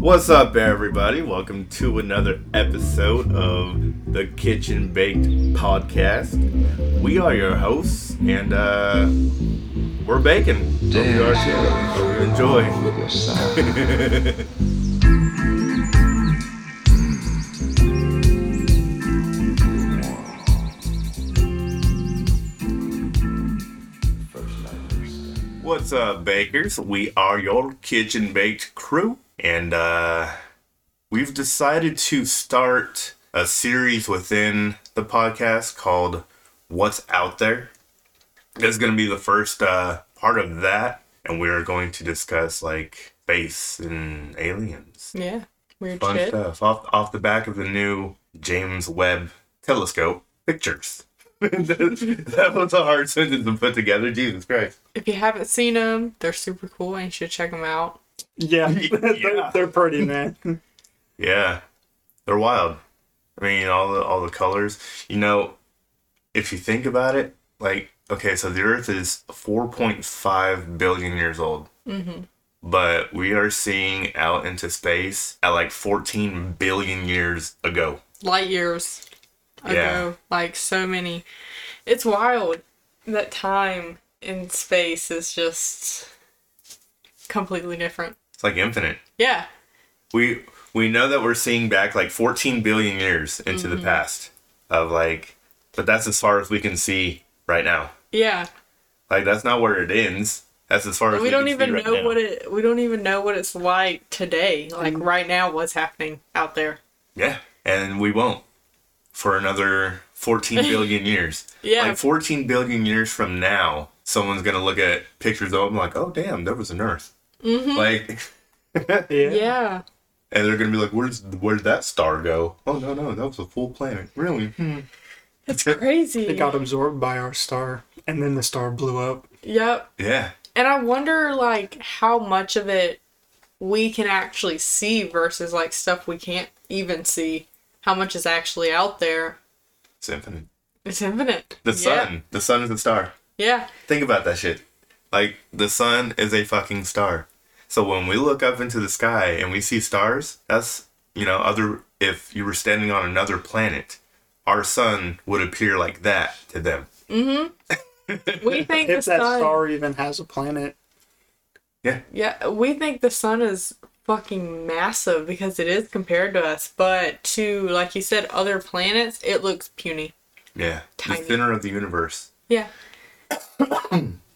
What's up, everybody? Welcome to another episode of the Kitchen Baked Podcast. We are your hosts, and uh, we're baking. Hope you are too. Hope you enjoy. What's up, bakers? We are your kitchen baked crew, and uh, we've decided to start a series within the podcast called What's Out There. This is going to be the first uh, part of that, and we are going to discuss like space and aliens. Yeah. Weird Fun shit. stuff off off the back of the new James Webb Telescope pictures. that was a hard sentence to put together. Jesus Christ. If you haven't seen them, they're super cool and you should check them out. Yeah, Yeah. They're, they're pretty, man. Yeah, they're wild. I mean, all the all the colors. You know, if you think about it, like okay, so the Earth is four point five billion years old, Mm-hmm. but we are seeing out into space at like fourteen billion years ago. Light years ago. Yeah. Like so many. It's wild that time in space is just completely different. It's like infinite. Yeah. We we know that we're seeing back like fourteen billion years into the mm-hmm. past of like, but that's as far as we can see right now. Yeah. Like that's not where it ends. That's as far as we we don't can even right know now. what it we don't even know what it's like today. Like mm-hmm. right now what's happening out there. Yeah, and we won't for another 14 billion years. Yeah. Like 14 billion years from now, someone's going to look at pictures of them like, oh, damn, there was an Earth. Mm-hmm. Like, Yeah. Yeah. and they're going to be like, where's where'd that star go? Oh, no, no, that was a full planet. Really? Hmm. It's crazy. It got absorbed by our star, and then the star blew up. Yep. Yeah. And I wonder like how much of it we can actually see versus like stuff we can't even see. How much is actually out there? It's infinite. It's infinite. The Yeah. sun. The sun is a star. Yeah. Think about that shit. Like, the sun is a fucking star. So when we look up into the sky and we see stars, that's, you know, other, if you were standing on another planet, our sun would appear like that to them. Mhm. We think the If that sun star even has a planet, Yeah. Yeah, we think the sun is fucking massive because it is compared to us, but to like you said other planets, it looks puny. Yeah. Tiny. The center of the universe. Yeah.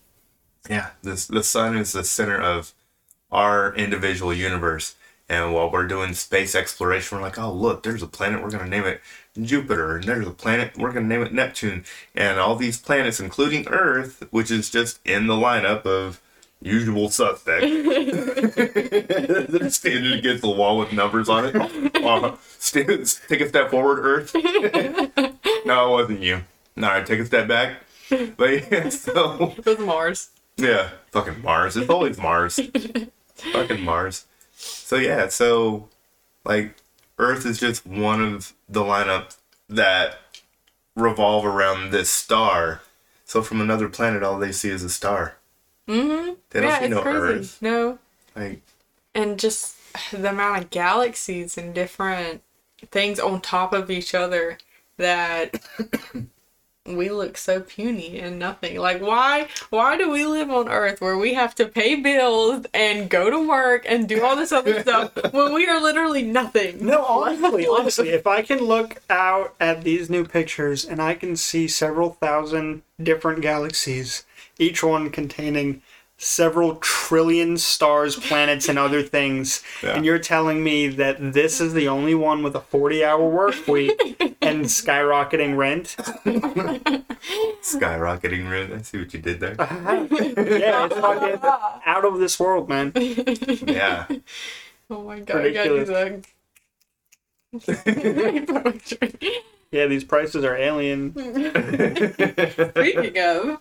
Yeah. This, the sun is the center of our individual universe. And while we're doing space exploration, we're like, oh, look, there's a planet, we're going to name it Jupiter. And there's a planet, we're going to name it Neptune. And all these planets, including Earth, which is just in the lineup of usual suspects. They're standing against the wall with numbers on it. Uh, stand, take a step forward, Earth. no, it wasn't you. All right, take a step back. But yeah, so With Mars. Yeah, fucking Mars. It's always Mars. fucking Mars. So yeah, so like Earth is just one of the lineup that revolve around this star. So from another planet, all they see is a star. Mm-hmm. They don't Yeah, see it's no crazy. Earth. No. Like And just the amount of galaxies and different things on top of each other that we look so puny and nothing. Like why why do we live on Earth where we have to pay bills and go to work and do all this other stuff when we are literally nothing? no, honestly, honestly, if I can look out at these new pictures and I can see several thousand different galaxies, each one containing several trillion stars, planets, and other things, Yeah. and you're telling me that this is the only one with a 40-hour work week and skyrocketing rent? skyrocketing rent. I see what you did there. yeah, it's fucking out of this world, man. Yeah. Oh my god, I gotta do that. Yeah, these prices are alien. Speaking of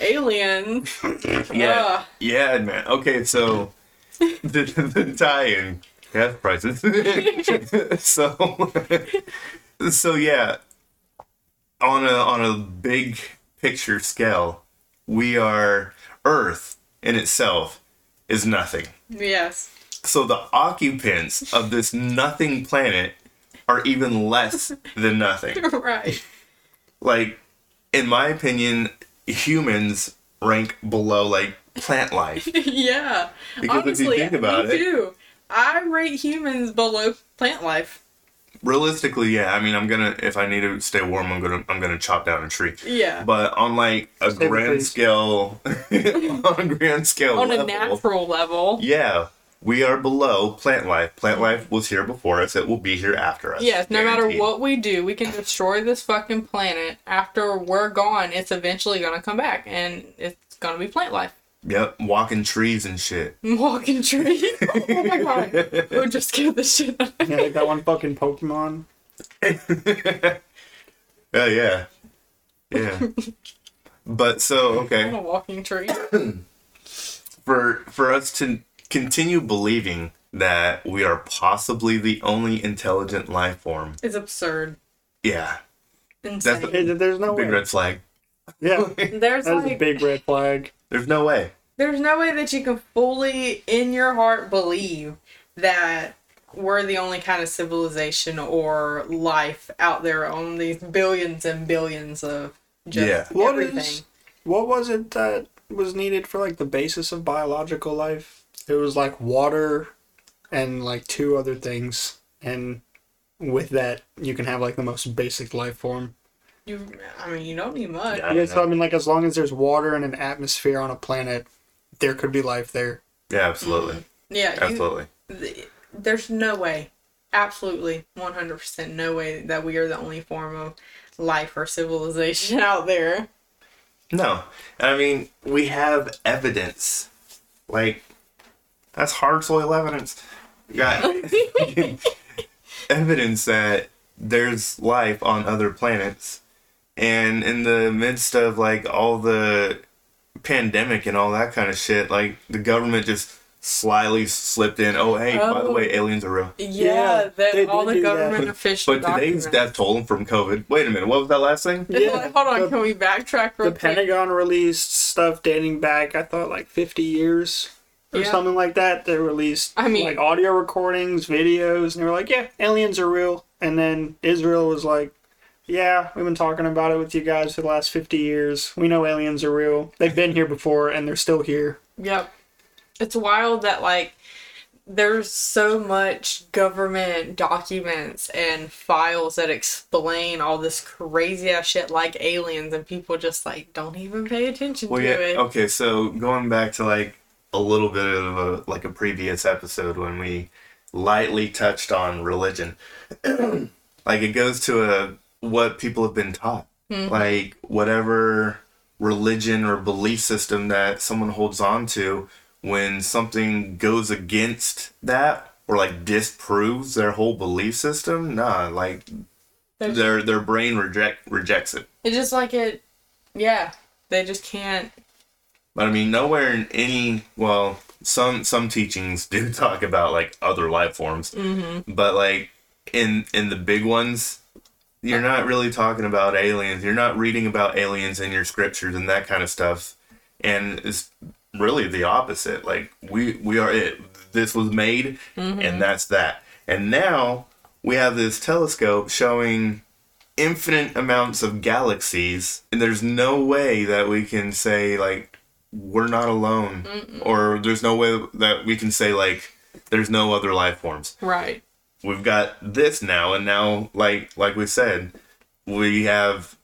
alien, Yeah. Yeah, man. Okay, so the, the tie-in gas prices. so, so yeah, on a on a big picture scale, we are Earth in itself is nothing. yes, So the occupants of this nothing planet are even less than nothing. right. Like, in my opinion, humans rank below like plant life. yeah. Because if you think about me it- too. I rate humans below plant life. Realistically, yeah. I mean, I'm gonna if I need to stay warm, I'm gonna I'm gonna chop down a tree. Yeah. But on like a Save the grand trees. scale, on a grand scale On level, a natural level. yeah, we are below plant life. Plant mm-hmm. life was here before us. It will be here after us. Yes, no matter what we do, we can destroy this fucking planet. After we're gone, it's eventually gonna come back, and it's gonna be plant life. Yep, walking trees and shit. Walking trees. Oh my god. We just scared the shit out of me. Yeah, like that one fucking Pokemon. Oh yeah, yeah. but so I'm okay, a walking tree. for for us to continue believing that we are possibly the only intelligent life form, It's absurd. yeah, Insane. It- there's no big way. red flag. Yeah, There's that's a big red flag. There's no way. there's no way that you can fully in your heart believe that we're the only kind of civilization or life out there on these billions and billions of just Yeah. What everything. is- What was it that was needed for like the basis of biological life? It was like water and like two other things, and with that you can have like the most basic life form. You, I mean, you don't need much. Yeah. Yeah, so. I mean, like as long as there's water and an atmosphere on a planet, there could be life there. Yeah, absolutely, mm-hmm. Yeah, you, absolutely. th- there's no way, absolutely, 100% no way that we are the only form of life or civilization out there. No, I mean we have evidence. Like that's hard soil evidence. We got evidence that there's life on other planets, and in the midst of like all the pandemic and all that kind of shit, like the government just slyly slipped in. Oh, hey, by the Oh. way, aliens are real. Yeah, Yeah, that they all did the do that. government official But today's death toll from COVID. Wait a minute, what was that last thing? Yeah, Hold on, the- can we backtrack real The quick? Pentagon released stuff dating back, I thought, like 50 years or Yeah. something like that. They released I mean- like audio recordings, videos, and they were like, yeah, aliens are real. And then Israel was like, yeah, we've been talking about it with you guys for the last 50 years. We know aliens are real. They've been here before and they're still here. Yep. It's wild that like there's so much government documents and files that explain all this crazy ass shit like aliens and people just like don't even pay attention Well, to yeah. it. Okay, so going back to like a little bit of a like a previous episode when we lightly touched on religion, like it goes to a what people have been taught, hmm. like whatever religion or belief system that someone holds on to. When something goes against that or like disproves their whole belief system, nah, like There's- their their brain reject rejects it. It's just like it yeah. They just can't But I mean, nowhere in any well, some some teachings do talk about like other life forms, mm-hmm. but like in in the big ones, you're not really talking about aliens. You're not reading about aliens in your scriptures and that kind of stuff. And it's really the opposite. Like we we are it. This was made, and that's that. And now we have this telescope showing infinite amounts of galaxies and there's no way that we can say like we're not alone or there's no way that we can say like there's no other life forms right. we've got this now and now like like we said we have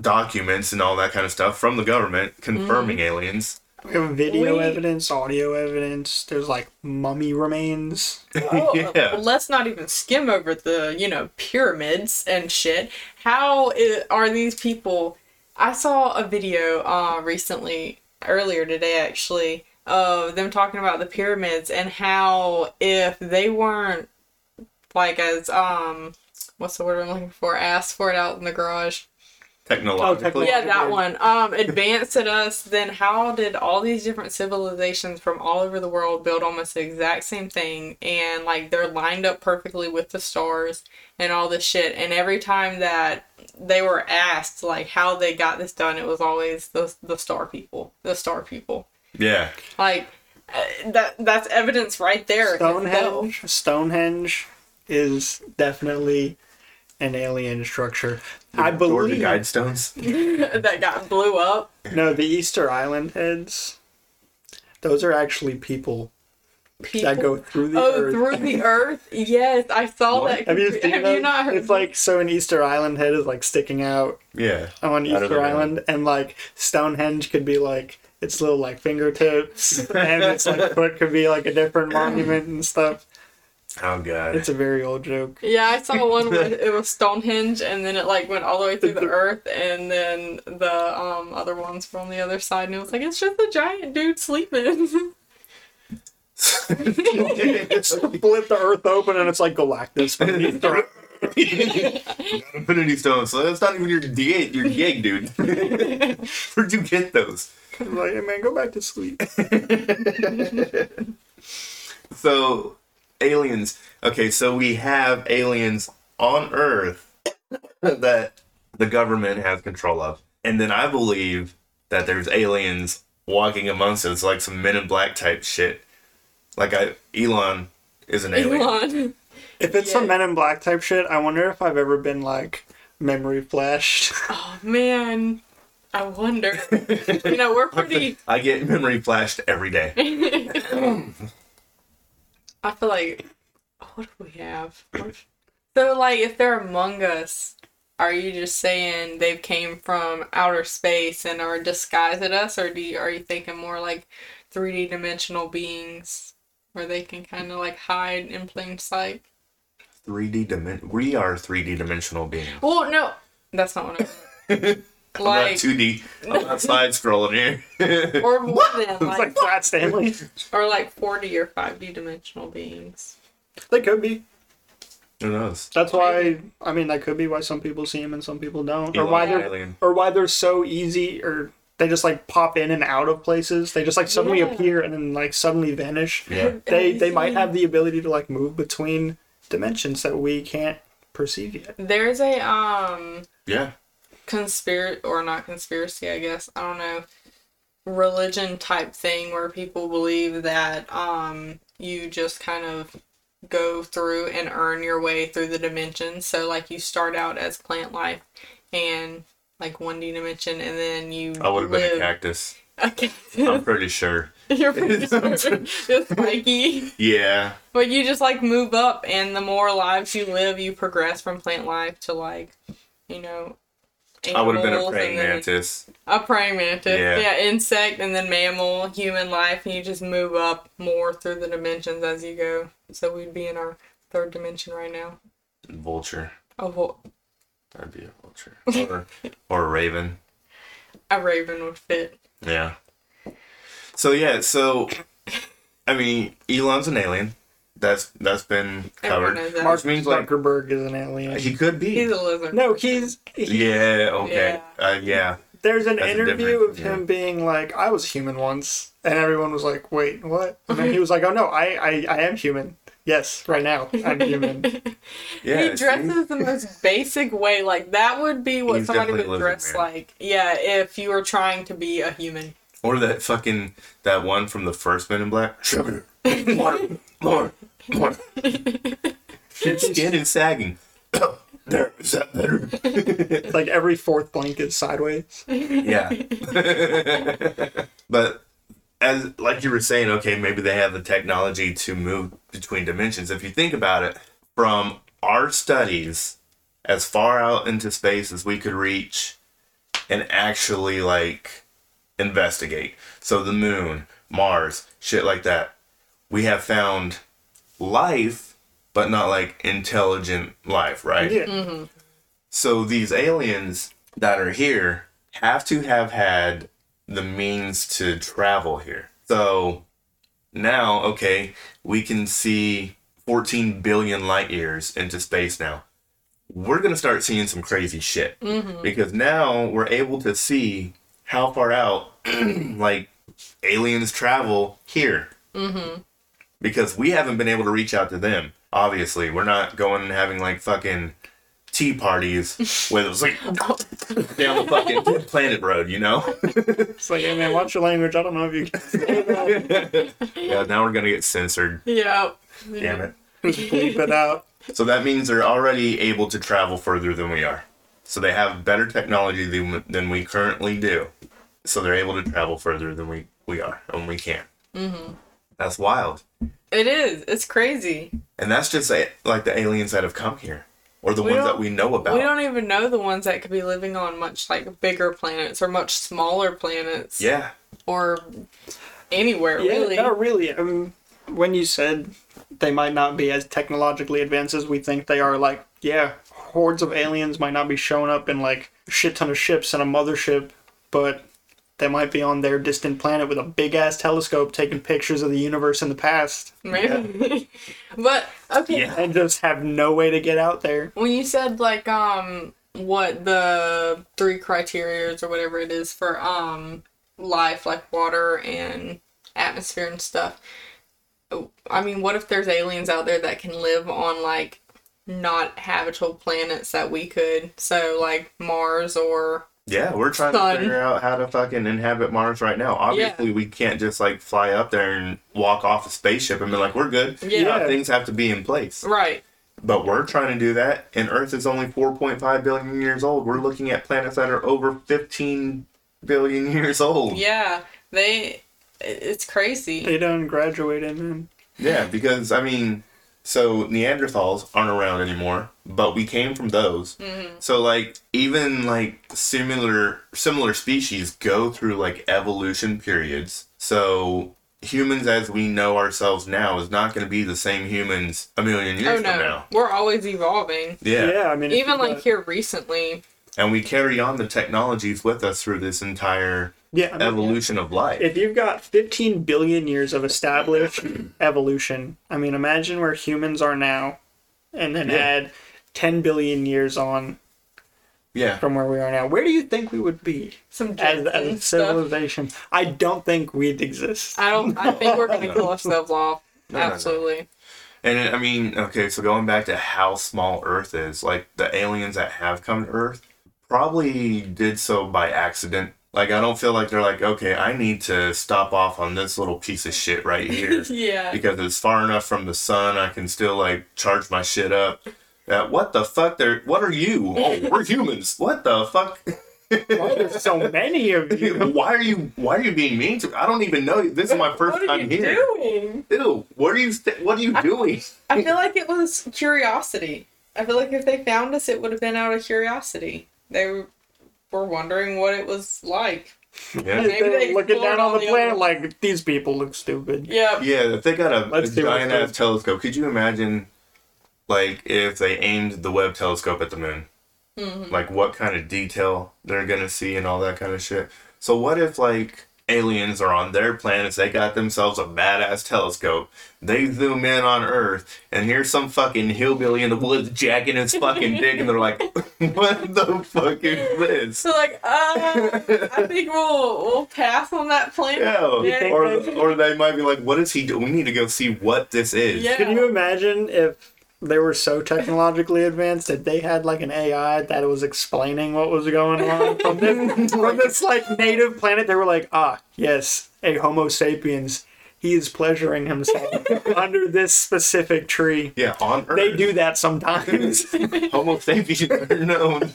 documents and all that kind of stuff from the government confirming aliens We have video We- evidence, audio evidence. There's like mummy remains. Oh, Yeah. let's not even skim over the, you know, pyramids and shit. How are these people? I saw a video uh, recently, earlier today actually, of them talking about the pyramids and how if they weren't like as um, what's the word I'm looking for? Asked for it out in the garage. technologically Yeah, that one. Um, advanced at us. Then how did all these different civilizations from all over the world build almost the exact same thing, and like they're lined up perfectly with the stars and all this shit? And every time that they were asked like how they got this done, it was always the the star people, the star people. yeah Like Uh, that that's evidence right there. Stonehenge. Stonehenge is definitely an alien structure. I Georgia believe. Guidestones. that got blew up. No, the Easter Island heads. Those are actually people, People. that go through the oh, earth. through the earth. Yes, I saw What? that. Have you seen Have those? you not heard? It's like so an Easter Island head is like sticking out Yeah. on Out of Easter the Island, and like Stonehenge could be like its little like fingertips, and its like foot could be like a different monument and stuff. Oh god. It's a very old joke. Yeah, I saw one where it was Stonehenge, and then it like went all the way through the earth, and then the um other ones were on the other side, and it was like it's just a giant dude sleeping. Split the earth open, and it's like Galactus. from Easter Island. Infinity Stones. So that's not even your D8, your gig, dude. Where'd you get those? like, hey man, go back to sleep. So, aliens. Okay, so we have aliens on Earth that the government has control of. And then I believe that there's aliens walking amongst us, like some Men in Black type shit. Like I, Elon is an alien. Elon. If it's Yeah. some Men in Black type shit, I wonder if I've ever been like memory flashed. Oh man, I wonder. You know, we're pretty. I get memory flashed every day. I feel like what do we have? So like, if they're among us, are you just saying they've came from outer space and are disguised at us, or do you, are you thinking more like three D dimensional beings where they can kind of like hide in plain sight? 3D dimen. We are 3D dimensional beings. Well, no, that's not what I meant. I'm like, not 2D. I'm not side scrolling here. or more than It's like like, Flat Stanley. or like four D or five D dimensional beings. They could be. Who knows? That's why. I mean, that could be why some people see them and some people don't, or why they're alien. or why they're so easy, or they just like pop in and out of places. They just like suddenly Yeah. appear and then like suddenly vanish. Yeah. They they might have the ability to like move between dimensions that we can't perceive yet. There's a um Yeah. conspiracy or not conspiracy, I guess. I don't know. Religion type thing where people believe that um you just kind of go through and earn your way through the dimensions. So like you start out as plant life and like 1D dimension and then you I would have been a cactus. Okay. I'm pretty sure. You're pretty sure. Just spiky. Yeah. But you just like move up, and the more lives you live, you progress from plant life to like, you know. I would have been a praying mantis. A praying mantis. Yeah. Yeah. insect, and then mammal, human life, and you just move up more through the dimensions as you go. So we'd be in our third dimension right now. Vulture. A, vo- That'd be a vulture. Or, or a raven. a raven would fit. Yeah. So yeah, so I mean, Elon's an alien. That's that's been covered. knows that. Mark means, like- Zuckerberg is an alien. He could be. He's a lizard. no, he's he, yeah. Okay. Uh, yeah. There's an That's interview different- of him being like, "I was human once," and everyone was like, "Wait, what?" And then he was like, "Oh no, I, I, I am human. Yes, right now, I'm human." Yeah. he dresses the most basic way. Like that would be what He's somebody would dress man. like. Yeah, if you were trying to be a human. Or that fucking that one from the first Men in Black. Sugar. More. More. More. His skin is sagging. there. Is that better? Like every fourth blanket sideways. yeah. but as like you were saying, okay, maybe they have the technology to move between dimensions. If you think about it, from our studies, as far out into space as we could reach and actually like investigate. So the moon, Mars, shit like that. We have found life, but not like intelligent life, right? Yeah. Mm-hmm. So these aliens that are here have to have had the means to travel here. So now, okay, we can see 14 billion light years into space now. We're going to start seeing some crazy shit mm-hmm. because now we're able to see how far out like aliens travel here. Mm-hmm. Because we haven't been able to reach out to them. Obviously, we're not going and having like fucking tea parties when it was like down the fucking planet road, you know? It's like, hey man, watch your language. I don't know if you can yeah, now we're gonna get censored. Yeah. Damn it. just bleep it out. So that means they're already able to travel further than we are. So they have better technology than, than we currently do. So they're able to travel further than we, we are, and we can. Mm-hmm. That's wild. It is. It's crazy. And that's just a, like the aliens that have come here, or the We ones that we know about. We don't even know the ones that could be living on much like bigger planets or much smaller planets. Yeah, Or anywhere Yeah, really. not really. I mean, when you said they might not be as technologically advanced as we think they are, like, yeah, hordes of aliens might not be showing up in like a shit ton of ships and a mothership, but they might be on their distant planet with a big ass telescope taking pictures of the universe in the past Maybe. but okay. Yeah. and just have no way to get out there. When you said like um what the three criterias or whatever it is for um life like water and atmosphere and stuff. I mean, what if there's aliens out there that can live on like not habitable planets that we could? So like Mars or yeah. We're trying Sun. to figure out how to fucking inhabit Mars right now. Obviously, we can't just like fly up there and walk off a spaceship and be like, "We're good." Yeah. Uh, things have to be in place. right. But we're trying to do that, and Earth is only 4.5 billion years old. We're looking at planets that are over 15 billion years old. Yeah, they it's crazy. They don't graduate in them. Yeah, because I mean, so Neanderthals aren't around anymore, but we came from those. Mm-hmm. So like even like similar similar species go through like evolution periods. So humans as we know ourselves now is not going to be the same humans a million years Oh from now. we're always evolving. Yeah. Yeah, I mean, Even like got- here recently, And we carry on the technologies with us through this entire yeah, I mean, evolution of life. if you've got 15 billion years of established evolution, I mean, imagine where humans are now, and then Yeah. add 10 billion years on yeah. from where we are now. Where do you think we would be some as, as a stuff. civilization? I don't think we'd exist. I don't. I think we're gonna kill ourselves off. No, no, no. Absolutely. And I mean, okay, so going back to how small Earth is, like the aliens that have come to Earth probably did so by accident. Like, I don't feel like they're like, okay, I need to stop off on this little piece of shit right here Yeah. because it's far enough from the sun. I can still like charge my shit up. Uh, what the fuck? They're what are you? Oh, we're humans. What the fuck? Why there's so many of you? why are you? Why are you being mean to? me? I don't even know. you. This is my first what are time you here. doing? Ew, what are you? St- what are you doing? I feel like it was curiosity. I feel like if they found us, it would have been out of curiosity. They were wondering what it was like. Yeah. Maybe They're they looking down on the the planet other- like these people look stupid. Yeah. Yeah, if they got a, a Let's see what giant goes. ass telescope, could you imagine, like, if they aimed the Webb telescope at the moon? Mm-hmm. Like, what kind of detail they're gonna see and all that kind of shit. So, what if, like, aliens are on their planets, they got themselves a badass telescope, they zoom in on Earth, and here's some fucking hillbilly in the woods jacking his fucking dick, and they're like, what the fuck is this? So like, uh, I think we'll we'll pass on that planet. Yeah, Yeah. or, or they might be like, what is he doing? We need to go see what this is. Yeah. Can you imagine if they were so technologically advanced that they had like an AI that was explaining what was going on from this, from this like native planet? They were like, ah, yes, a Homo sapiens. He is pleasuring himself under this specific tree. Yeah, on Earth. They do that sometimes. Homo sapiens are known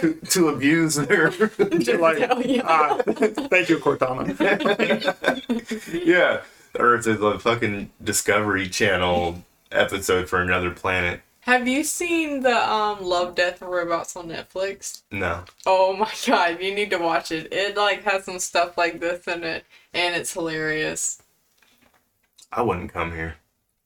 to, to abuse their. They're like, Hell yeah. ah, thank you, Cortana. yeah, Earth is a fucking Discovery Channel episode for another planet. Have you seen the um Love, Death, and Robots on Netflix? No. Oh my god, you need to watch it. It like has some stuff like this in it, and it's hilarious. I wouldn't come here.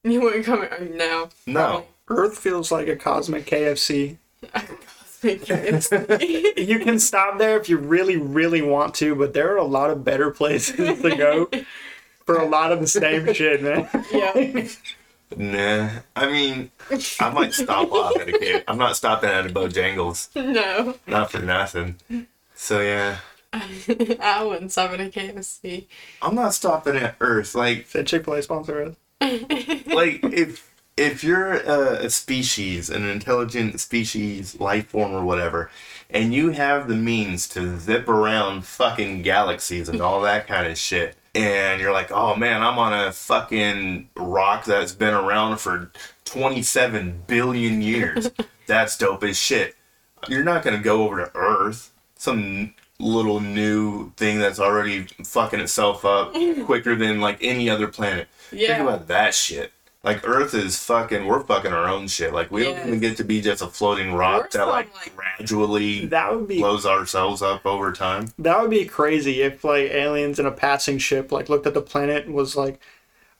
You wouldn't come here no. No. Earth feels like a cosmic KFC. Probably. You can stop there if you really, really want to, but there are a lot of better places to go for a lot of the same shit, man. yeah. Nah. I mean, I might stop off at a kid. I'm not stopping at a Bojangles. No. Not for nothing. So yeah. I wouldn't stop at a KFC. I'm not stopping at Earth. Like Said Chick fil A sponsor us. like if if you're a, a species, an intelligent species, life form or whatever, and you have the means to zip around fucking galaxies and all that kind of shit, and you're like, oh man, I'm on a fucking rock that's been around for 27 billion years. that's dope as shit. You're not gonna go over to Earth, some little new thing that's already fucking itself up quicker than like any other planet. Think about that shit. Like Earth is fucking, we're fucking our own shit. Like we don't even get to be just a floating rock We're that like, like- gradually That would be blows ourselves up over time. that would be crazy if like aliens in a passing ship like looked at the planet and was like,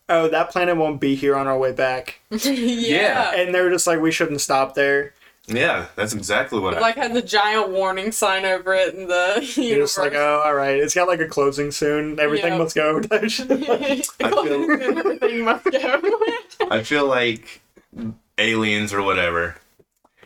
oh, that planet won't be here on our way back, yeah. and they're just like, we shouldn't stop there. Yeah, that's exactly what It I. like had the giant warning sign over it and the You're universe. just like, oh, all right, it's got like a closing soon. Everything Yeah. must go. Everything must go. I feel like aliens or whatever,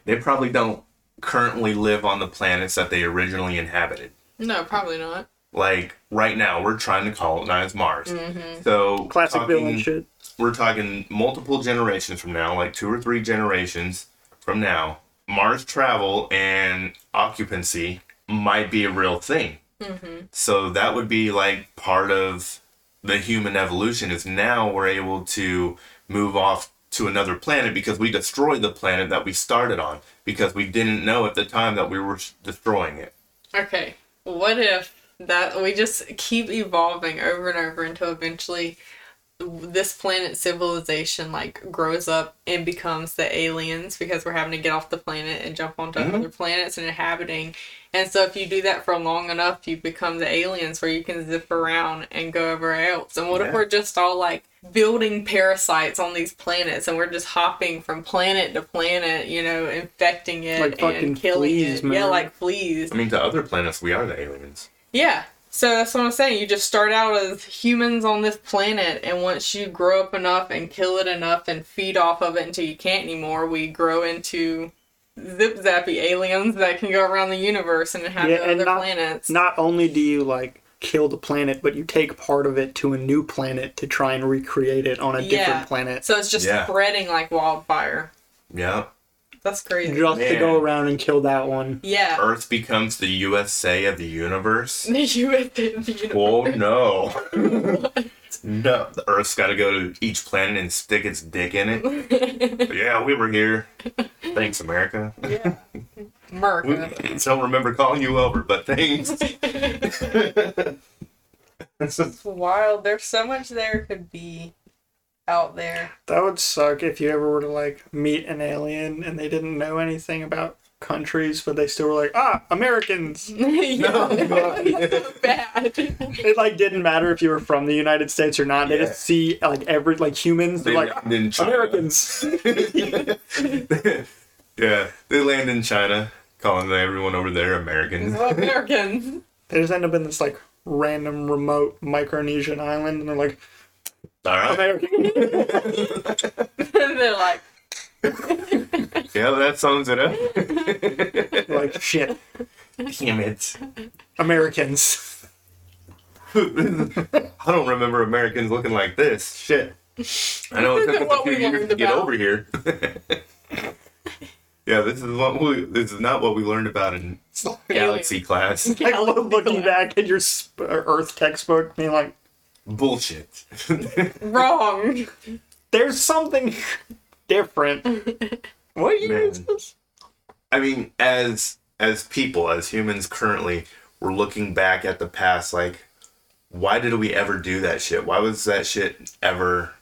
they probably don't currently live on the planets that they originally inhabited. no, probably not. Like right now, we're trying to colonize Mars. Mm-hmm. So Classic talking- villain shit. we're talking multiple generations from now, like two or three generations from now, Mars travel and occupancy might be a real thing. Mm-hmm. So that would be like part of the human evolution is now we're able to move off to another planet because we destroyed the planet that we started on because we didn't know at the time that we were destroying it. Okay, what if that we just keep evolving over and over until eventually this planet civilization like grows up and becomes the aliens because we're having to get off the planet and jump onto Mhm. other planets and inhabiting. And so if you do that for long enough, you become the aliens where you can zip around and go everywhere else. And what if we're just all like building parasites on these planets and we're just hopping from planet to planet, you know, infecting it Like and killing fleas, it. Yeah, like fleas. I mean, to other planets, we are the aliens. Yeah. So that's what I'm saying. You just start out as humans on this planet, and once you grow up enough and kill it enough and feed off of it until you can't anymore, we grow into zip zappy aliens that can go around the universe and inhabit Yeah, other not- planets. Not only do you like kill the planet, but you take part of it to a new planet to try and recreate it on a Yeah. different planet. so it's just Yeah. spreading like wildfire. Yeah. That's crazy. Just to Man. go around and kill that one. yeah. Earth becomes the USA of the universe. The US the universe. Oh no. no. The Earth's got to go to each planet and stick its dick in it. Yeah, we were here. Thanks, America. yeah. We America. don't remember calling you over, but thanks. It's wild. There's so much there could be out there. That would suck if you ever were to like meet an alien and they didn't know anything about countries, but they still were like, ah, Americans. yeah, No. it's so bad. It like didn't matter if you were from the United States or not. They Yeah. just see like every like humans. They're They like in China. Americans. yeah, they land in China, calling everyone over there Americans. Well, Americans. They just end up in this like random remote Micronesian island, and they're like All right. American. They're like, Yeah, that sums it up. like shit, Damn it. Americans. I don't remember Americans looking like this. Shit. I know it took us a few years to get about. over here. yeah, this is what we. This is not what we learned about in galaxy class. Like lo- looking back at your Earth textbook, being like, Bullshit. wrong. "There's something different." what year is Man. this? I mean, as as people, as humans currently, we're looking back at the past like why did we ever do that shit? Why was that shit ever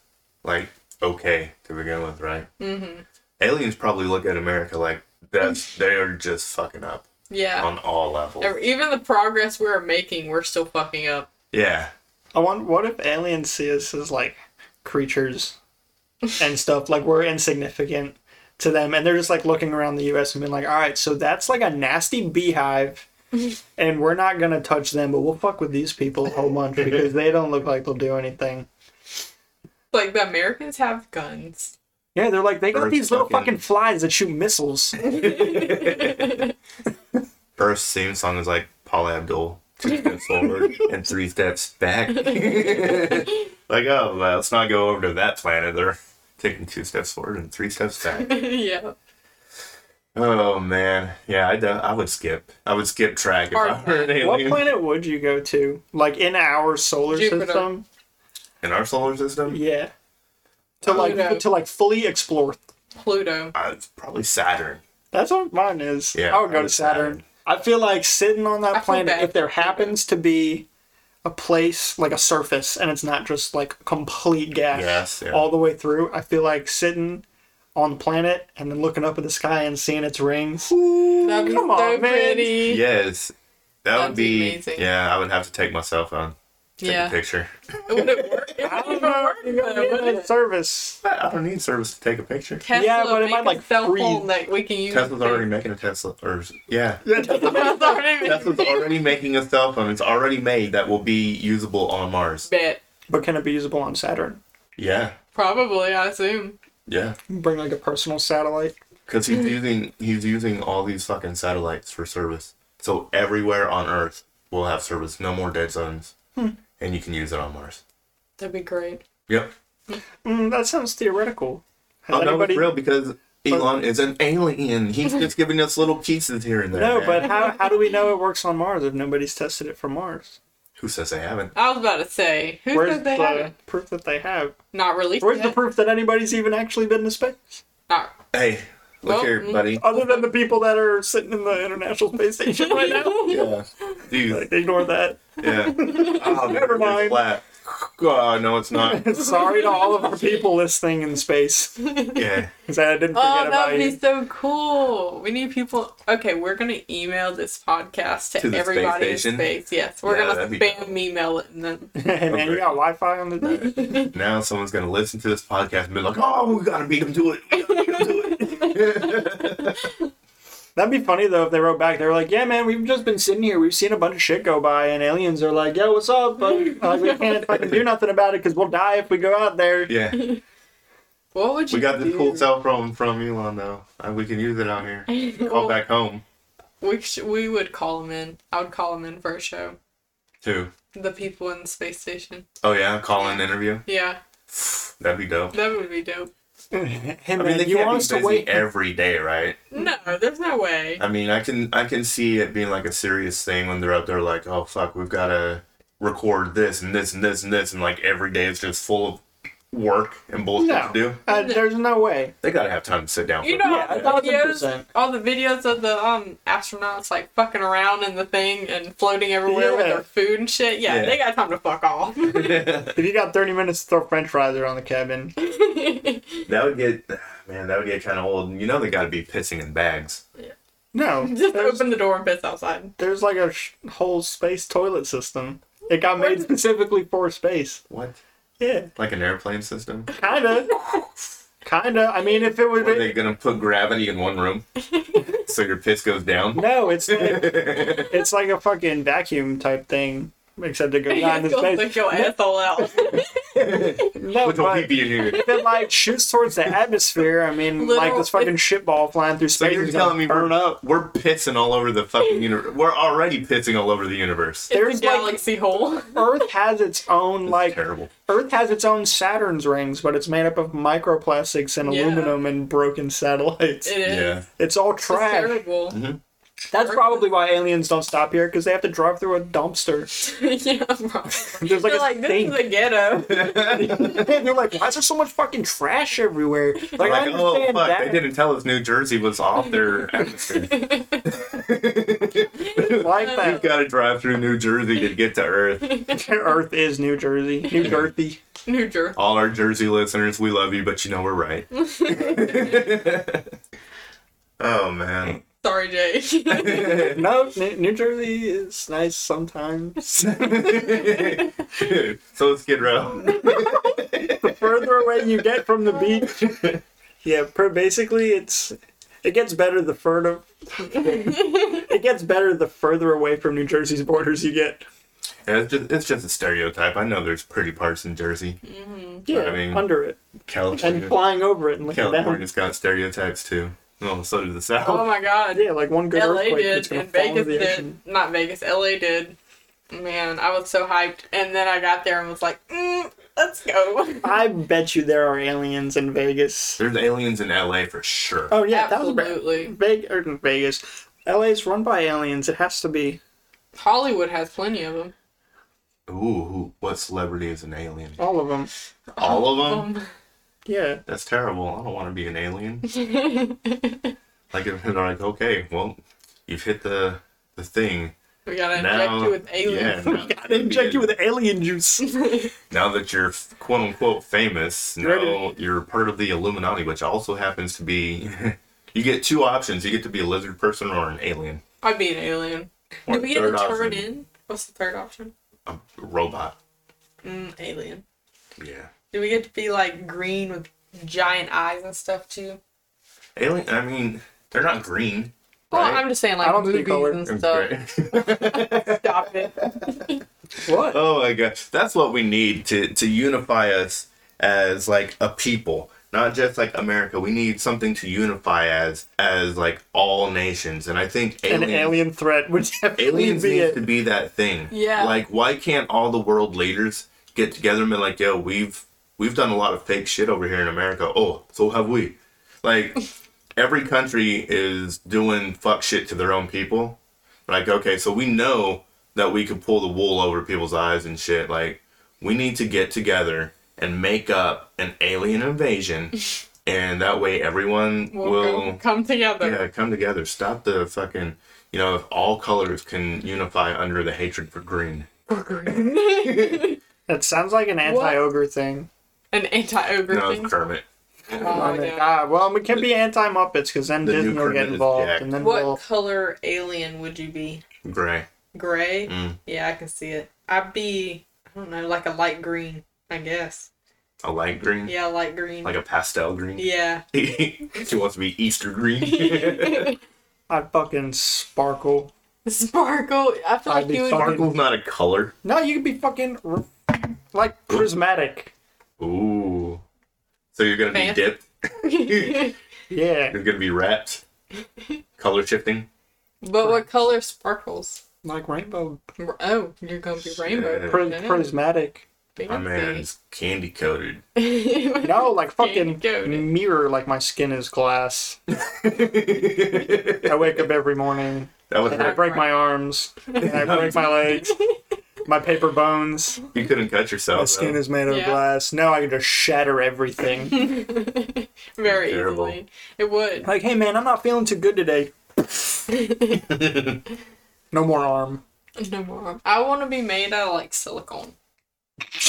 like okay to begin with, right? Mm-hmm. Aliens probably look at America like that's they're just fucking up Yeah. on all levels. Even the progress we're making, we're still fucking up. Yeah. I want. What if aliens see us as like creatures and stuff? Like we're insignificant to them, and they're just like looking around the U.S. and being like, "All right, so that's like a nasty beehive." And we're not gonna touch them, but we'll fuck with these people a whole bunch because they don't look like they'll do anything. Like the Americans have guns. Yeah, they're like they got Earth's these little fucking- fucking flies that shoot missiles. Earth's theme song is like Paula Abdul, two steps forward and three steps back. like, oh, well, let's not go over to that planet. They're taking two steps forward and three steps back. yeah. oh man, yeah, I, I would skip. I would skip track if Hard I were an What planet would you go to? Like in our solar Jupiter. system? in our solar system. Yeah. To Pluto. like to like fully explore. Pluto. Uh, it's probably Saturn. That's what mine is. Yeah, I would go I to Saturn. Saturn. I feel like sitting on I that feel planet, bad if there happens to be a place like a surface and it's not just like complete gas Yes, yeah. all the way through, I feel like sitting on the planet and then looking up at the sky and seeing its rings. That'd be come so on, man. pretty. Yes, that That'd would be be. amazing. Yeah, I would have to take my cell phone, take Yeah. a picture. Would it work? It I don't know. work, You're though, gonna be would it? service. I don't need service to take a picture. Tesla, Yeah, but it might, like, cell freeze. phone that we can use. Tesla's already making a Tesla, or yeah, Tesla's already Tesla's already making a cell phone. It's already made that will be usable on Mars. Bet. But can it be usable on Saturn? Yeah, Probably, I assume. yeah, Bring like a personal satellite. because he's using he's using all these fucking satellites for service. So everywhere on Earth will have service. No more dead zones, hmm. And you can use it on Mars. That'd be great. Yep. Mm, that sounds theoretical. Has Oh no, anybody- it's real because Elon is an alien. He's just giving us little pieces here and there. No, man. but how, how do we know it works on Mars if nobody's tested it for Mars? who says they haven't? I was about to say, who Where's says they the haven't? proof that they have? Not released Where's the proof that anybody's even actually been to space? Not. Hey, look Well, here, mm. buddy. Other than the people that are sitting in the International Space Station right now? Yeah, dude. Like, ignore that. Yeah. Oh, Never mind. Flat. Oh no, it's not. Sorry to all of our people listening in space. Yeah. Because I didn't oh, forget Oh, about that would you. be so cool. We need people. Okay, we're gonna email this podcast to, To the space everybody in station? space. Yes, we're Yeah, gonna that'd be spam email it and then. hey man, you got Wi Fi on the day? Now someone's gonna listen to this podcast and be like, "Oh, we gotta beat him to it. We gotta beat him to it." That'd be funny though if they wrote back. They were like, "Yeah, man, we've just been sitting here. We've seen a bunch of shit go by, and aliens are like, yo, what's up? But like, we can't fucking do nothing about it because we'll die if we go out there." yeah. What would you We got this do? cool cell phone from Elon though. Uh, we can use it out here. Call Well, back home We sh- we would call them in. I would call them in for a show. too. The people in the space station. Oh yeah, call in interview. Yeah, That'd be dope. that would be dope. Hey I mean, they you can't want be us to busy wait? every day, right? No, there's no way. I mean, I can I can see it being like a serious thing when they're out there like, oh fuck, we've got to record this and this and this and this, and like every day it's just full of work and bullshit No. to do. Uh, there's no way. They gotta have time to sit down. You for know Yeah, all the videos, all the videos of the um astronauts like fucking around in the thing and floating everywhere with their food and shit. Yeah, Yeah. they got time to fuck off. If you got 30 minutes to throw French fries around the cabin, that would get man, that would get kind of old. You know they gotta be pissing in bags. Yeah. No. Just open the door and piss outside. there's like a sh- whole space toilet system. It got made specifically for space. What? Yeah, Like an airplane system? kinda. kinda. I mean, if it would Are they gonna put gravity in one room so your piss goes down? No, it's like, it's like a fucking vacuum type thing, except it goes down in Go space. lick your asshole out. No, Put your but pee in here. if like shoots towards the atmosphere, I mean, Little- like this fucking shitball flying through So space you're is telling gonna me burn we're, up. we're pissing all over the fucking universe. We're already pissing all over the universe. There's, it's a like- galaxy hole. Earth has its own It's like terrible. Earth has its own Saturn's rings, but it's made up of microplastics and Yeah. aluminum and broken satellites. It is. Yeah. It's all It's trash. terrible. Mm-hmm. That's probably why aliens don't stop here because they have to drive through a dumpster. yeah, bro. There's like They're a like, this is a ghetto. they're like, why is there so much fucking trash everywhere? Like, I Like, oh understand fuck, that. they didn't tell us New Jersey was off their atmosphere. like We've that. got to drive through New Jersey to get to Earth. Earth is New Jersey. New Jersey. New Jersey. All our Jersey listeners, we love you, but you know we're right. oh man. Sorry, Jay. No, New New Jersey is nice sometimes. so is Skid Row. the further away you get from the beach, yeah, per, basically it's it gets better the further it gets better the further away from New Jersey's borders you get. Yeah, it's just it's just a stereotype. I know there's pretty parts in Jersey, mm-hmm. Yeah, I mean- under it and California. flying over it and looking down. California's got stereotypes too. Oh, so does the South. oh my god. Yeah, like one good LA earthquake it's did gonna and fall into Vegas the did. ocean. Not Vegas, LA did. Man, I was so hyped. And then I got there and was like, mm, Let's go. I bet you there are aliens in Vegas. There's aliens in LA for sure. Oh yeah, that was Absolutely. Vegas. Or in Vegas. LA's run by aliens. It has to be. Hollywood has plenty of them. Ooh, what celebrity is an alien? All of them. All of them? Yeah. That's terrible. I don't want to be an alien. Like if they're like, okay, well, you've hit the the thing. we gotta inject you with aliens. yeah, now, Gotta inject you with alien juice. now that you're quote unquote famous, now Ready. you're part of the Illuminati, which also happens to be. you get two options. You get to be a lizard person or an alien. I'd be an alien. Or Do we get to third turn option, in? What's the third option? A robot. Mm, alien. Yeah. Do we get to be like green with giant eyes and stuff too? Alien. I mean, they're not green. Well, Right. I'm just saying like I like don't see movies color. and stuff. Okay. Stop it. What? Oh my god, that's what we need to to unify us as like a people, not just like America. We need something to unify as as like all nations, and I think An alien threat would definitely aliens be need it. to be that thing. Yeah. Like, why can't all the world leaders get together and be like, "Yo, we've we've done a lot of fake shit over here in America. Oh, so have we." Like, every country is doing fuck shit to their own people. Like, okay, so we know that we could pull the wool over people's eyes and shit. Like, we need to get together and make up an alien invasion, and that way everyone We'll, will come together. yeah come together. Stop the fucking. You know, if all colors can unify under the hatred for green. for green. That sounds like an anti-ogre thing. An anti-ogre No, thing. it's Kermit. Oh, yeah. Ah, well, we can be anti-Muppets because then The new Disney will get involved, and then What we'll. color alien would you be? Gray. Gray? Mm. Yeah, I can see it. I'd be, I don't know, like a light green, I guess. A light green. Yeah, light green. Like a pastel green. yeah. she wants to be Easter green. I'd fucking sparkle. Sparkle. I feel I'd like you would. Sparkle's not a color. No, you could be fucking like prismatic. Ooh. So you're gonna be dipped. Yeah, You're gonna be wrapped. Color shifting. but what color sparkles? like rainbow. Oh, you're gonna be rainbow. Shit. Pri- prismatic. My man's candy coated. No, like fucking mirror. Like my skin is glass. I wake up every morning would and I break my arms and I break my legs. My paper bones. You couldn't cut yourself. My skin though. is made of Yeah. glass. Now I can just shatter everything. Very Terrible. easily. It would. like, hey man, I'm not feeling too good today. No more arm. No more. Arm. I want to be made out of like silicone.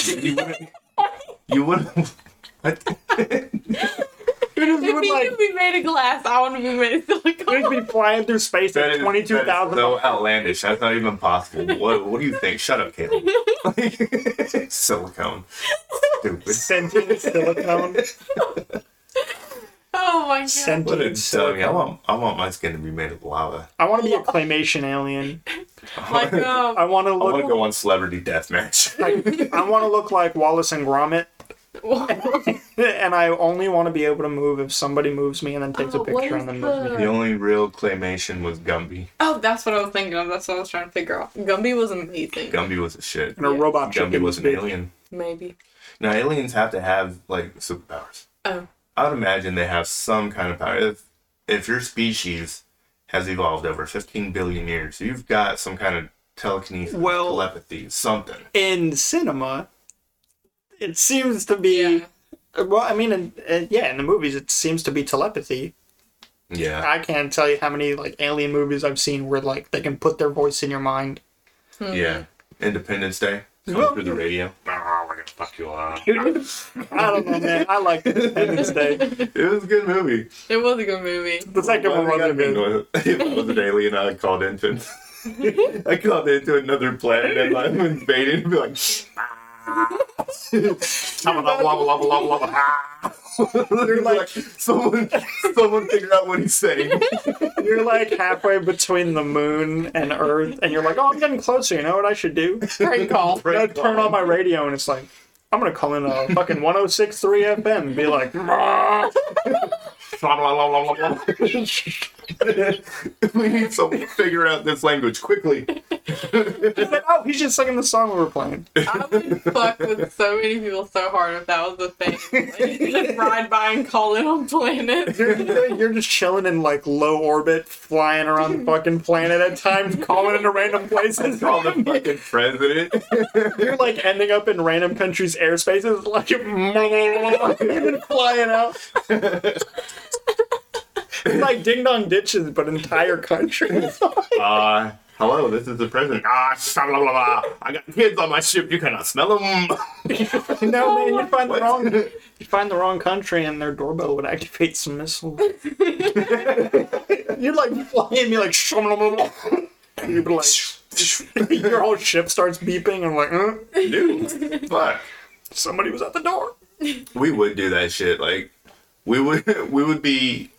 you wouldn't. You wouldn't. What? You just If would you like could be made of glass, I want to be made of silicone. you'd be flying through space That at is, twenty two that is so outlandish. That's not even possible. What What do you think? Shut up, Caleb. Like, silicone. Stupid. Sentient silicone. Oh my god. What a Sentient dummy. I want, I want my skin to be made of lava. I want to be a claymation alien. like um, I want to look. I want to go on Celebrity Deathmatch. Like, I want to look like Wallace and Gromit, and I only want to be able to move if somebody moves me and then takes a Oh, picture and then moves me. the only real claymation was Gumby. oh, that's what I was thinking of. That's what I was trying to figure out. Gumby was amazing. Gumby was a shit. And a robot Gumby was an big. alien. Maybe. Now aliens have to have like superpowers. Oh. I would imagine they have some kind of power. If if your species has evolved over 15 billion years, you've got some kind of telekinesis, Well- telepathy, something. In cinema, it seems to be. Yeah. Well, I mean, in, uh, yeah, in the movies, it seems to be telepathy. Yeah. I can't tell you how many like alien movies I've seen where like they can put their voice in your mind. Yeah. Independence Day. Coming Well- through the radio. Oh, we're gonna fuck you up. I don't know, man. I like Independence Day. It was a good movie. It was a good movie. The second one Well, I wasn't good. gotta be- If I was an alien, I called into I called into another planet and I'm invading and be like You're like someone someone figure out what he's saying. You're like halfway between the moon and Earth, and you're like, "Oh, I'm getting closer." You know what I should do? Prank call. I turn on my radio, and it's like, I'm gonna call in a fucking 106.3 FM and be like, we need someone to figure out this language quickly. Like, oh, he's just singing the song we were playing. I would fuck with so many people so hard if that was the thing. Like, you just ride by and call in on planets. You're, you're just chilling in like low orbit, flying around the fucking planet at times, calling into random places. Call the fucking president. You're like ending up in random countries' airspaces, like flying out. It's like ding dong ditches, but entire countries. Uh, hello, this is the president. Ah, blah, blah, blah. I got kids on my ship. You cannot smell them. no man, you find the wrong you find the wrong country and their doorbell would activate some missiles. You'd like fly and be like you'd be like your whole ship starts beeping and like uh, Dude, fuck. somebody was at the door. We would do that shit. Like, we would, we would be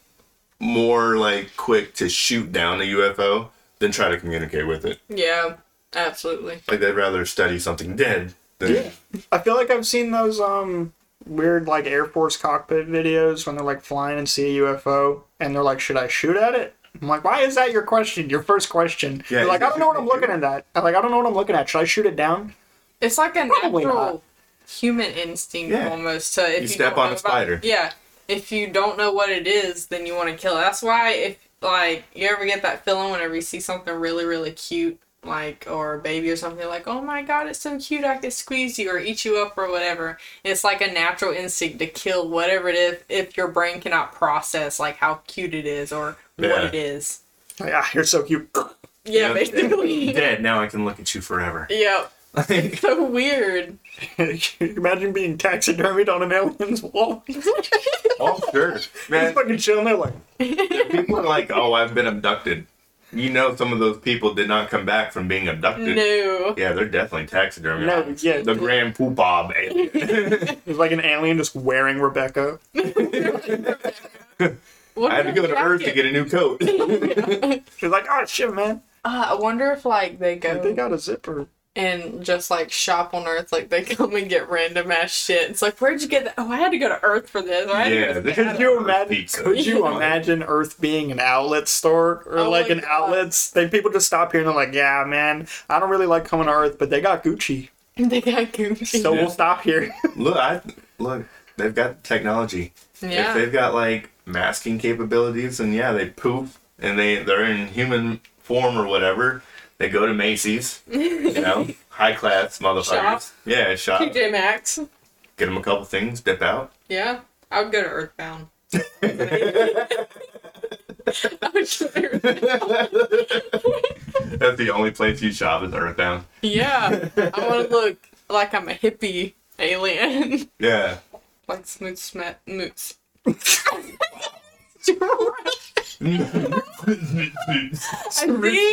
more like quick to shoot down a UFO than try to communicate with it. Yeah, absolutely. Like, they'd rather study something dead than. I feel like I've seen those um weird like Air Force cockpit videos when they're like flying and see a UFO and they're like, should I shoot at it? I'm like, why is that your question? Your first question. Yeah, You're like, I don't know what I'm looking at. That I'm like, I don't know what I'm looking at. Should I shoot it down? It's like a Probably natural not. human instinct Yeah. almost to if You you, step don't on know a about- spider. Yeah. If you don't know what it is, then you want to kill it. That's why if like you ever get that feeling whenever you see something really, really cute, like or a baby or something, like, oh my god, it's so cute, I could squeeze you or eat you up or whatever. It's like a natural instinct to kill whatever it is if your brain cannot process like how cute it is or Yeah. what it is. Like, ah, you're so cute. Yeah, Yep. basically. Dead. Now I can look at you forever. Yep. It's so weird. Imagine being taxidermied on an alien's wall. oh, sure. He's Man, fucking chilling there like, people are like, oh, I've been abducted. You know, some of those people did not come back from being abducted. No. Yeah, they're definitely taxidermy. no, yeah. The Grand Poobah alien. It's like an alien just wearing Rebecca. What I had to go to Earth to get a new coat. She's like, oh shit, man. Uh, I wonder if like they go Like, they got a zipper. And just like shop on Earth, like they come and get random ass shit. It's like, where'd you get that? Oh, I had to go to Earth for this. Or I had Yeah, this Could you imagine? Pizza. Could you imagine Earth being an outlet store or Oh like an God. outlets? They people just stop here and they're like, "Yeah, man, I don't really like coming to Earth, but they got Gucci, they got Gucci. so Yeah. we'll stop here." Look, I look. They've got technology. Yeah. If they've got like masking capabilities, and yeah, they poof and they they're in human form or whatever. They go to Macy's, you know, high class motherfuckers. Shop. Yeah, shop. TJ Maxx. Get them a couple things, dip out. Yeah. I would go to Earthbound. I would go to Earthbound. That's the only place you shop is Earthbound. yeah. I want to look like I'm a hippie alien. Yeah. like smooth smet moots. I see.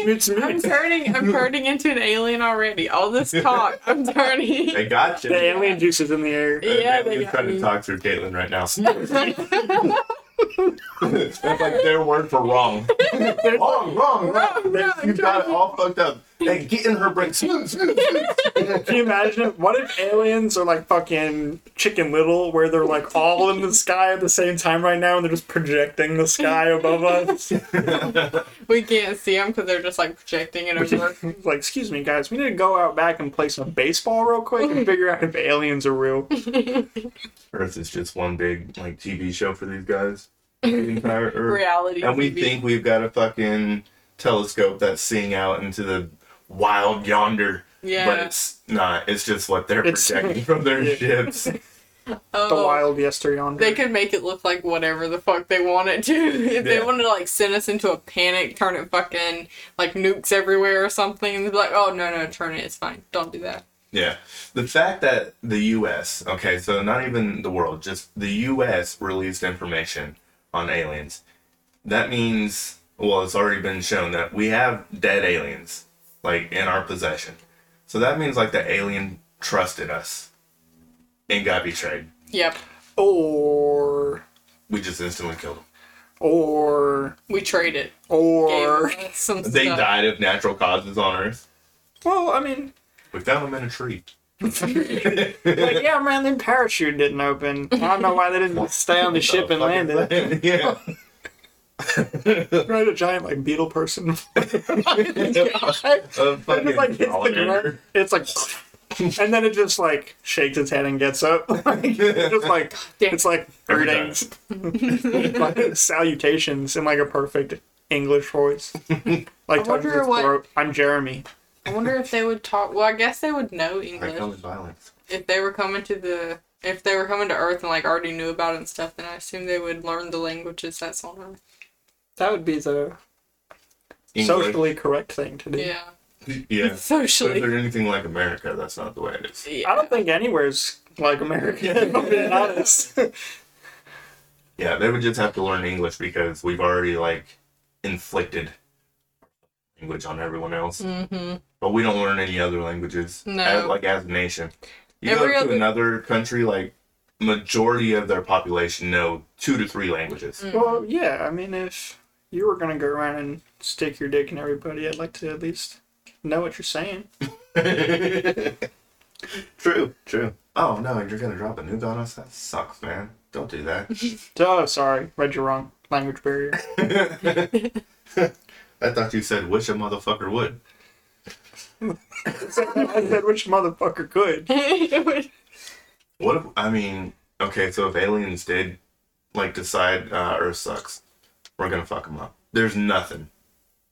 It's me. I'm turning. I'm turning into an alien already. All this talk, I'm turning. they got you. The alien juice is in the air. Yeah, they He's got trying to talk through Caitlin right now. That's like their word for wrong. wrong, wrong, wrong. Wrong, You wrong, got it all fucked up. Hey, get in her brain. Smooth, smooth, smooth. Can you imagine? What if aliens are like fucking Chicken Little, where they're like all in the sky at the same time right now, and they're just projecting the sky above us? We can't see them because they're just like projecting it over. It's like, excuse me, guys, we need to go out back and play some baseball real quick and figure out if aliens are real. Earth is just one big like TV show for these guys. The entire Earth. Reality. And we TV. think we've got a fucking telescope that's seeing out into the wild yonder. Yeah. But it's not. It's just what they're It's- projecting from their Yeah. ships. The Oh, wild yester yonder. They could make it look like whatever the fuck they want it to. If they Yeah. wanted to like send us into a panic, turn it fucking like nukes everywhere or something, and they'd be like, "Oh no, no, turn it. It's fine. Don't do that." Yeah. The fact that the US, okay, so not even the world, just the US released information on aliens, that means, well, it's already been shown that we have dead aliens, like, in our possession. So that means, like, the alien trusted us and got betrayed. Yep. or, We just instantly killed them. or, We traded. or. Some They stuff. died of natural causes on Earth. Well, I mean, We found them in a tree. like, yeah, man, their parachute didn't open. I don't know why they didn't stay on the ship and land it. yeah. Right, a giant like beetle person. A And it fucking like hits the salamander. ground. It's like, and then it just like shakes its head and gets up. Like, just like it's like Every greetings, like, salutations in like a perfect English voice. Like touches wonder its what- throat. I'm Jeremy. I wonder if they would talk. Well, I guess they would know English comes violence. if they were coming to the. If they were coming to Earth and like already knew about it and stuff, then I assume they would learn the languages that's on Earth. That would be the English. socially correct thing to do. Yeah, Yeah. But if socially. they're anything like America, that's not the way it is. Yeah. I don't think anywhere's like America. If I'm being honest. Yeah, they would just have to learn English because we've already like inflicted language on everyone else. Mm-hmm. But we don't learn any other languages. No. As, like as a nation. You Every go to other- another country, like majority of their population know two to three languages. Mm. well, yeah. I mean, if you were gonna go around and stick your dick in everybody, I'd like to at least know what you're saying. true, true. Oh no, you're gonna drop a nuke on us? That sucks, man. Don't do that. Oh, sorry, read you wrong. Language barrier. I thought you said wish a motherfucker would. I said which motherfucker could. What if I mean? Okay, so if aliens did like decide uh, Earth sucks, we're gonna fuck them up. There's nothing.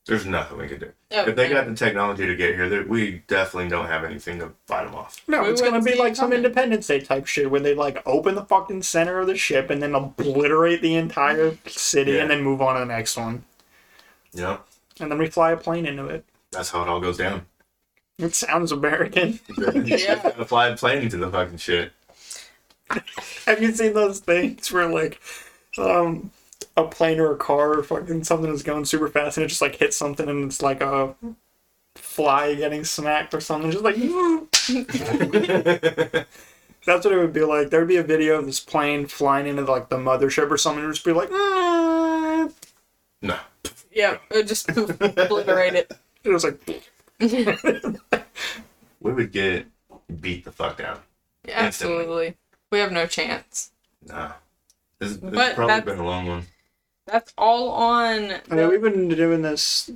There's nothing we could do. if they got the technology to get here, we definitely don't have anything to fight them off. No, We it's gonna be like some coming. Independence Day type shit where they like open the fucking center of the ship and then obliterate the entire city Yeah. and then move on to the next one. Yeah, And then we fly a plane into it. that's how it all goes down. It sounds American. Yeah. Gotta fly a plane into the fucking shit. Have you seen those things where like um a plane or a car or fucking something is going super fast and it just like hits something and it's like a fly getting smacked or something just like that's what it would be like there'd be a video of this plane flying into like the mothership or something and it'd just be like "Mm." No. Yeah, it would just obliterate it. it was like We would get beat the fuck down. Absolutely. We have no chance. Nah. This, this But has probably been a long one. That's all on. I mean, we've been doing this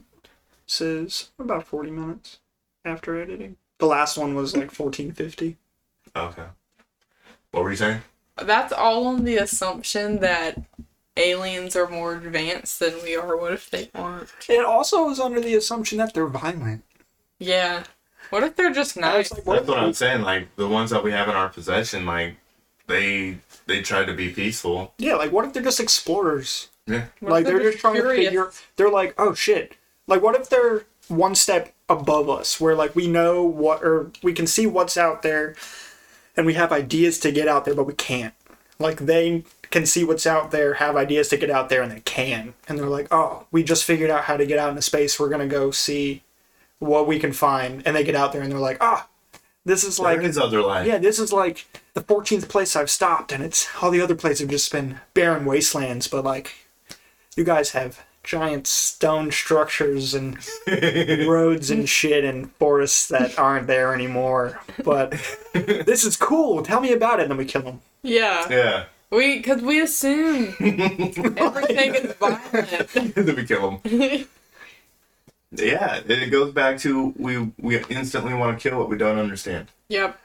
since about 40 minutes after editing the last one was like 1450 Okay. What were you saying? That's all on the assumption that aliens are more advanced than we are. What if they aren't? it also is under the assumption that they're violent Yeah. What if they're just nice? was like, That's what I'm saying. Like the ones that we have in our possession, like they they tried to be peaceful. Yeah, like what if they're just explorers? Yeah. What if like they're, just trying curious? to figure. They're like, oh shit. Like what if they're one step above us, where like we know what or we can see what's out there, and we have ideas to get out there, but we can't. Like they can see what's out there, have ideas to get out there, and they can. And they're like, oh, we just figured out how to get out into space. We're gonna go see what we can find, and they get out there, and they're like, ah, this is Like like his other life. yeah, this is like the 14th place I've stopped, and it's all the other places have just been barren wastelands. But like, you guys have giant stone structures and roads and shit and forests that aren't there anymore. But this is cool. Tell me about it. And then we kill them. Yeah. Yeah. We, because we assume everything is violent. then we kill them. Yeah, it it goes back to we we instantly want to kill what we don't understand. yep.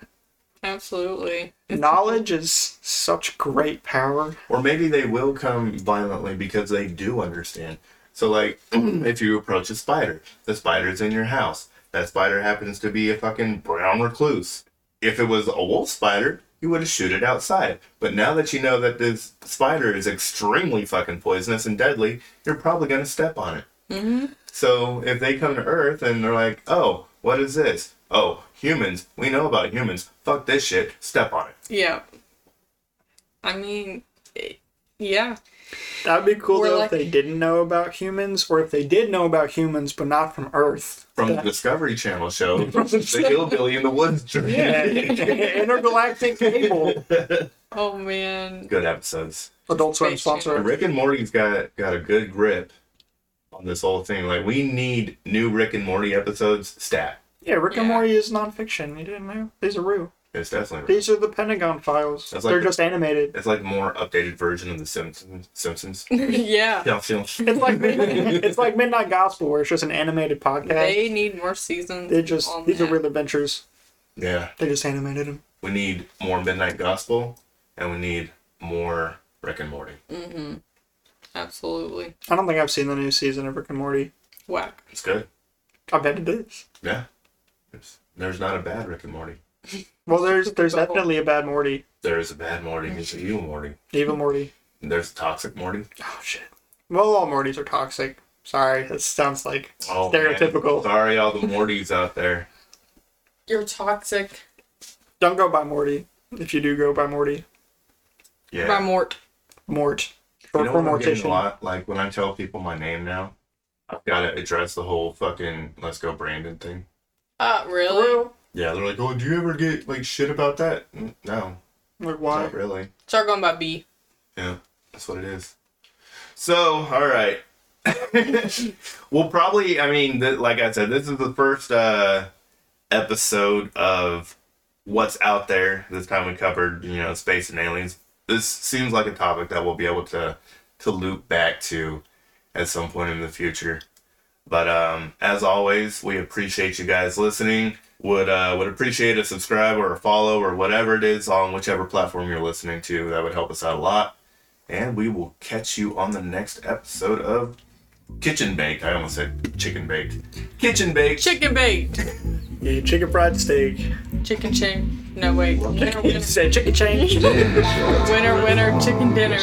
Absolutely. Knowledge is such great power. Or maybe they will come violently because they do understand. So, like, if you approach a spider, the spider's in your house. That spider happens to be a fucking brown recluse. If it was a wolf spider, you would have shoot it outside. But now that you know that this spider is extremely fucking poisonous and deadly, you're probably gonna step on it. Mm-hmm. So if they come to Earth and they're like, "Oh, what is this? Oh, humans. We know about humans. Fuck this shit. Step on it." Yeah. I mean, it- yeah. That'd be cool Or though like- if they didn't know about humans, or if they did know about humans but not from Earth. From the Discovery Channel show, the hillbilly in the woods dream. yeah, intergalactic cable. Oh man. Good episodes. Adult Swim sponsor. Rick and Morty's got got a good grip on this whole thing. Like we need new Rick and Morty episodes stat. Yeah, Rick and Yeah. Morty is nonfiction. You didn't know? These are Rue. It's definitely real. These are the Pentagon files. That's like They're the- just animated. It's like more updated version of the Simpsons. Simpsons. yeah. Yeah, I feel. It's like it's like Midnight Gospel, where it's just an animated podcast. They need more seasons. They just on these are real adventures. Yeah, They just animated them. we need more Midnight Gospel, and we need more Rick and Morty. Mm-hmm. Absolutely. I don't think I've seen the new season of Rick and Morty. Whack. It's good. I bet it is. Yeah. There's, there's not a bad Rick and Morty. Well, there's there's definitely a bad Morty, There is a bad Morty. There's a evil Morty. evil Morty. And there's toxic Morty. Oh shit. Well, all Mortys are toxic. Sorry, that sounds like Oh, man. stereotypical. Sorry, all the Mortys out there. You're toxic. Don't go by Morty. If you do go by Morty, Yeah. By Mort. Mort. You know for what I'm getting a lot? Like when I tell people my name now, I've got to address the whole fucking "Let's go Brandon" thing. Uh, really? real? Yeah, they're like, "Oh, do you ever get like shit about that?" No, Like why? not really. Start going by B. Yeah, that's what it is. So, all right. we'll probably, I mean, th- like I said, this is the first uh, episode of what's out there. This time we covered, you know, space and aliens. This seems like a topic that we'll be able to to loop back to at some point in the future. But um, as always, we appreciate you guys listening. Would uh, would appreciate a subscribe or a follow or whatever it is on whichever platform you're listening to. That would help us out a lot. And we will catch you on the next episode of Kitchen Baked. I almost said Chicken Baked. Kitchen Baked. Chicken Baked. Yeah, chicken fried steak. Chicken chain. No, wait. Winner, You said chicken change. winner, winner, chicken dinner.